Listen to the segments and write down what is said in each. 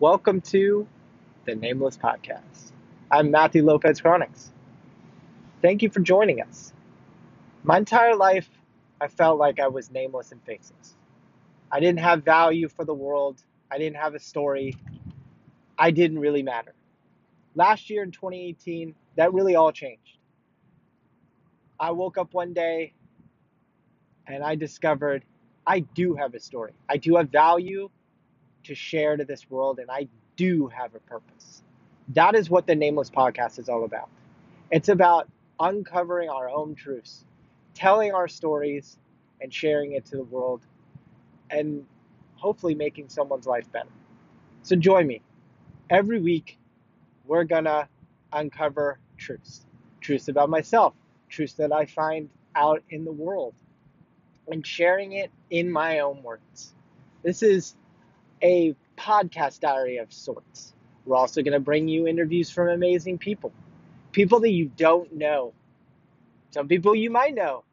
Welcome to the Nameless Podcast. I'm Matthew Lopez Chronics. Thank you for joining us. My entire life, I felt like I was nameless and faceless. I didn't have value for the world, I didn't have a story, I didn't really matter. Last year in 2018, that really all changed. I woke up one day and I discovered I do have a story. I do have value to share to this world, and I do have a purpose. That is what the Nameless Podcast is all about. It's about uncovering our own truths, telling our stories, and sharing it to the world, and hopefully making someone's life better. So join me. Every week, we're gonna uncover truths truths about myself, truths that I find out in the world, and sharing it in my own words. This is a podcast diary of sorts. We're also going to bring you interviews from amazing people, people that you don't know. Some people you might know,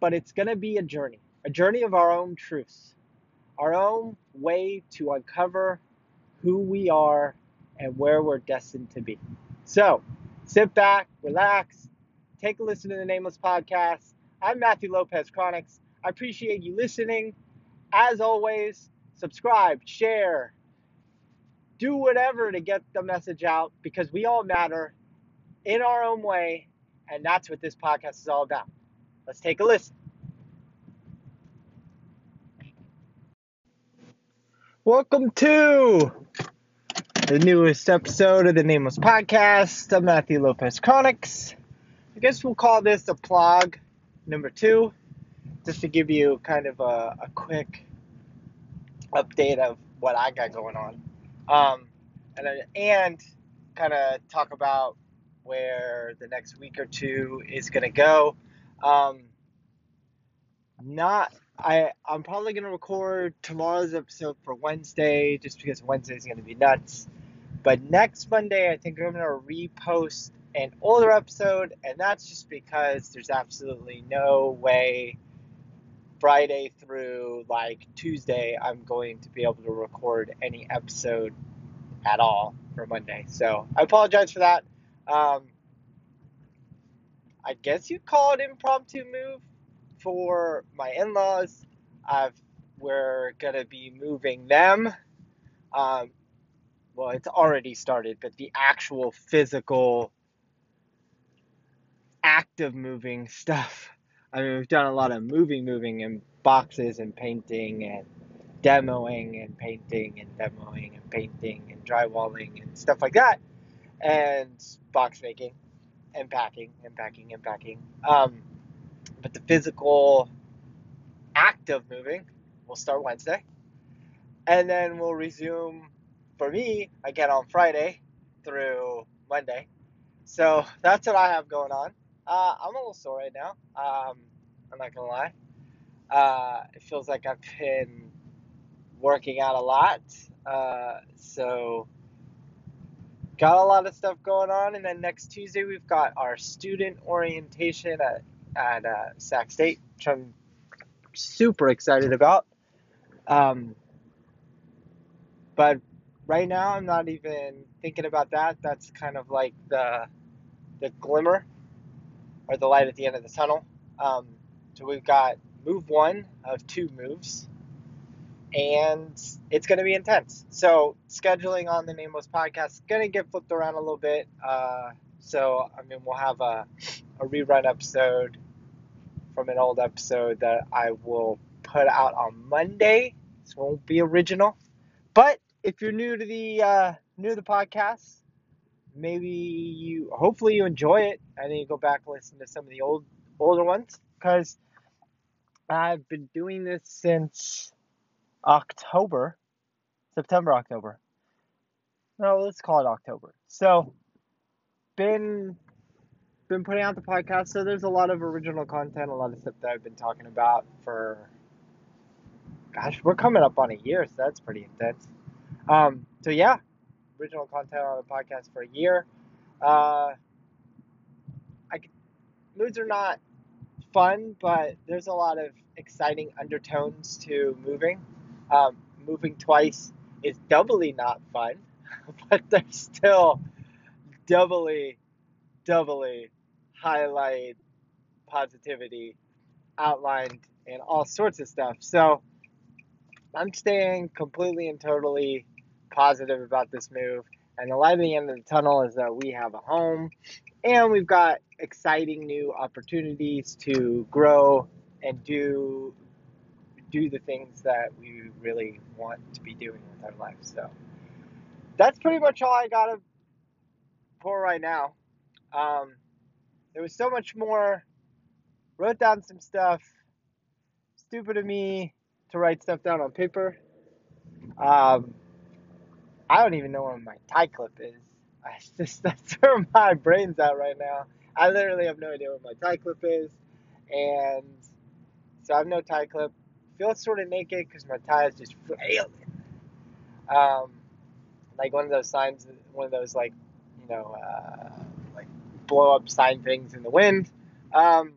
but it's going to be a journey, a journey of our own truths, our own way to uncover who we are and where we're destined to be. So sit back, relax, take a listen to the Nameless Podcast. I'm Matthew Lopez Chronics. I appreciate you listening. As always, subscribe, share, do whatever to get the message out because we all matter in our own way, and that's what this podcast is all about. Let's take a listen. Welcome to the newest episode of the Nameless Podcast. I'm Matthew Lopez Chronics. I guess we'll call this a plog number two, just to give you kind of a, a quick update of what I got going on, um, and and kind of talk about where the next week or two is gonna go. Um, not I I'm probably gonna record tomorrow's episode for Wednesday just because Wednesday's gonna be nuts. But next Monday I think I'm gonna repost an older episode and that's just because there's absolutely no way Friday through like Tuesday, I'm going to be able to record any episode at all for Monday. So I apologize for that. Um, I guess you'd call it impromptu move for my in-laws. I've, we're gonna be moving them. Um, well, it's already started, but the actual physical active moving stuff I mean, we've done a lot of moving, moving in boxes and painting and demoing and painting and demoing and painting and drywalling and stuff like that, and box making and packing and packing and packing. Um, but the physical act of moving will start Wednesday, and then we'll resume for me again on Friday through Monday. So that's what I have going on. Uh, I'm a little sore right now. Um, I'm not gonna lie. Uh, it feels like I've been working out a lot. Uh, so got a lot of stuff going on. And then next Tuesday we've got our student orientation at at uh, Sac State, which I'm super excited about. Um, but right now I'm not even thinking about that. That's kind of like the the glimmer or the light at the end of the tunnel. Um, so we've got move one of two moves, and it's going to be intense. So scheduling on the Nameless podcast is going to get flipped around a little bit. Uh, so I mean, we'll have a, a rerun episode from an old episode that I will put out on Monday. This won't be original, but if you're new to the uh, new to the podcast, maybe you hopefully you enjoy it and then you go back and listen to some of the old older ones because I've been doing this since October, September, October. No, let's call it October. So, been been putting out the podcast. So there's a lot of original content, a lot of stuff that I've been talking about for. Gosh, we're coming up on a year, so that's pretty intense. Um, so yeah, original content on the podcast for a year. Uh, I moods are not fun, but there's a lot of exciting undertones to moving. Um, moving twice is doubly not fun, but they're still doubly, doubly highlight positivity outlined and all sorts of stuff. So I'm staying completely and totally positive about this move. And the light at the end of the tunnel is that we have a home and we've got exciting new opportunities to grow and do do the things that we really want to be doing with our life. So that's pretty much all I got pour right now. Um, there was so much more. Wrote down some stuff. Stupid of me to write stuff down on paper. Um, I don't even know where my tie clip is. I just that's where my brain's at right now. I literally have no idea where my tie clip is, and so I have no tie clip. Feel sort of naked because my tie is just flailing. Um, like one of those signs, one of those like, you know, uh, like blow up sign things in the wind. Um,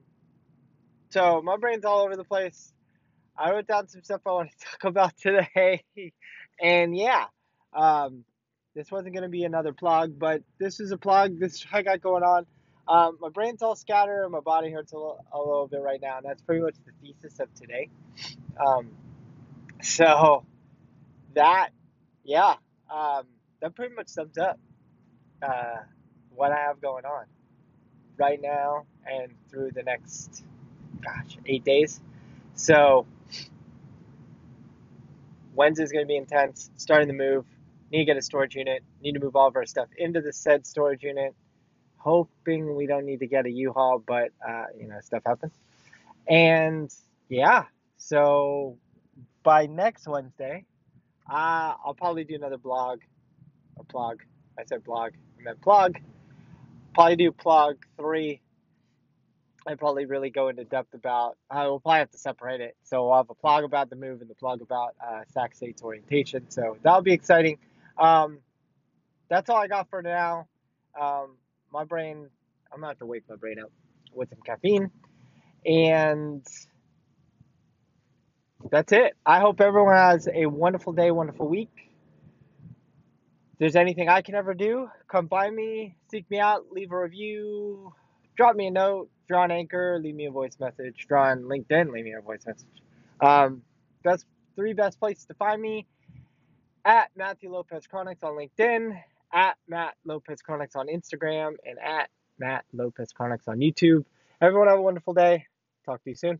so my brain's all over the place. I wrote down some stuff I want to talk about today, and yeah, um, this wasn't going to be another plog, but this is a plog. This I got going on. Um, my brain's all scattered and my body hurts a little, a little bit right now, and that's pretty much the thesis of today. Um, so that, yeah, um, that pretty much sums up uh, what I have going on right now and through the next, gosh, eight days. So Wednesday's going to be intense. Starting the move. Need to get a storage unit. Need to move all of our stuff into the said storage unit. Hoping we don't need to get a U-Haul, but uh, you know stuff happens. And yeah, so by next Wednesday, uh, I'll probably do another blog. A plog. I said blog. I meant plog. Probably do plog three I probably really go into depth about. I will probably have to separate it. So I'll have a plog about the move and the plog about uh, Sac State's orientation. So that'll be exciting. Um, that's all I got for now. Um, my brain, I'm gonna have to wake my brain up with some caffeine, and that's it. I hope everyone has a wonderful day, wonderful week. If there's anything I can ever do, come find me, seek me out, leave a review, drop me a note draw an Anchor, leave me a voice message. Draw on LinkedIn, leave me a voice message. Um, best three best places to find me at Matthew Lopez Chronics on LinkedIn, at Matt Lopez Chronics on Instagram, and at Matt Lopez Chronics on YouTube. Everyone have a wonderful day. Talk to you soon.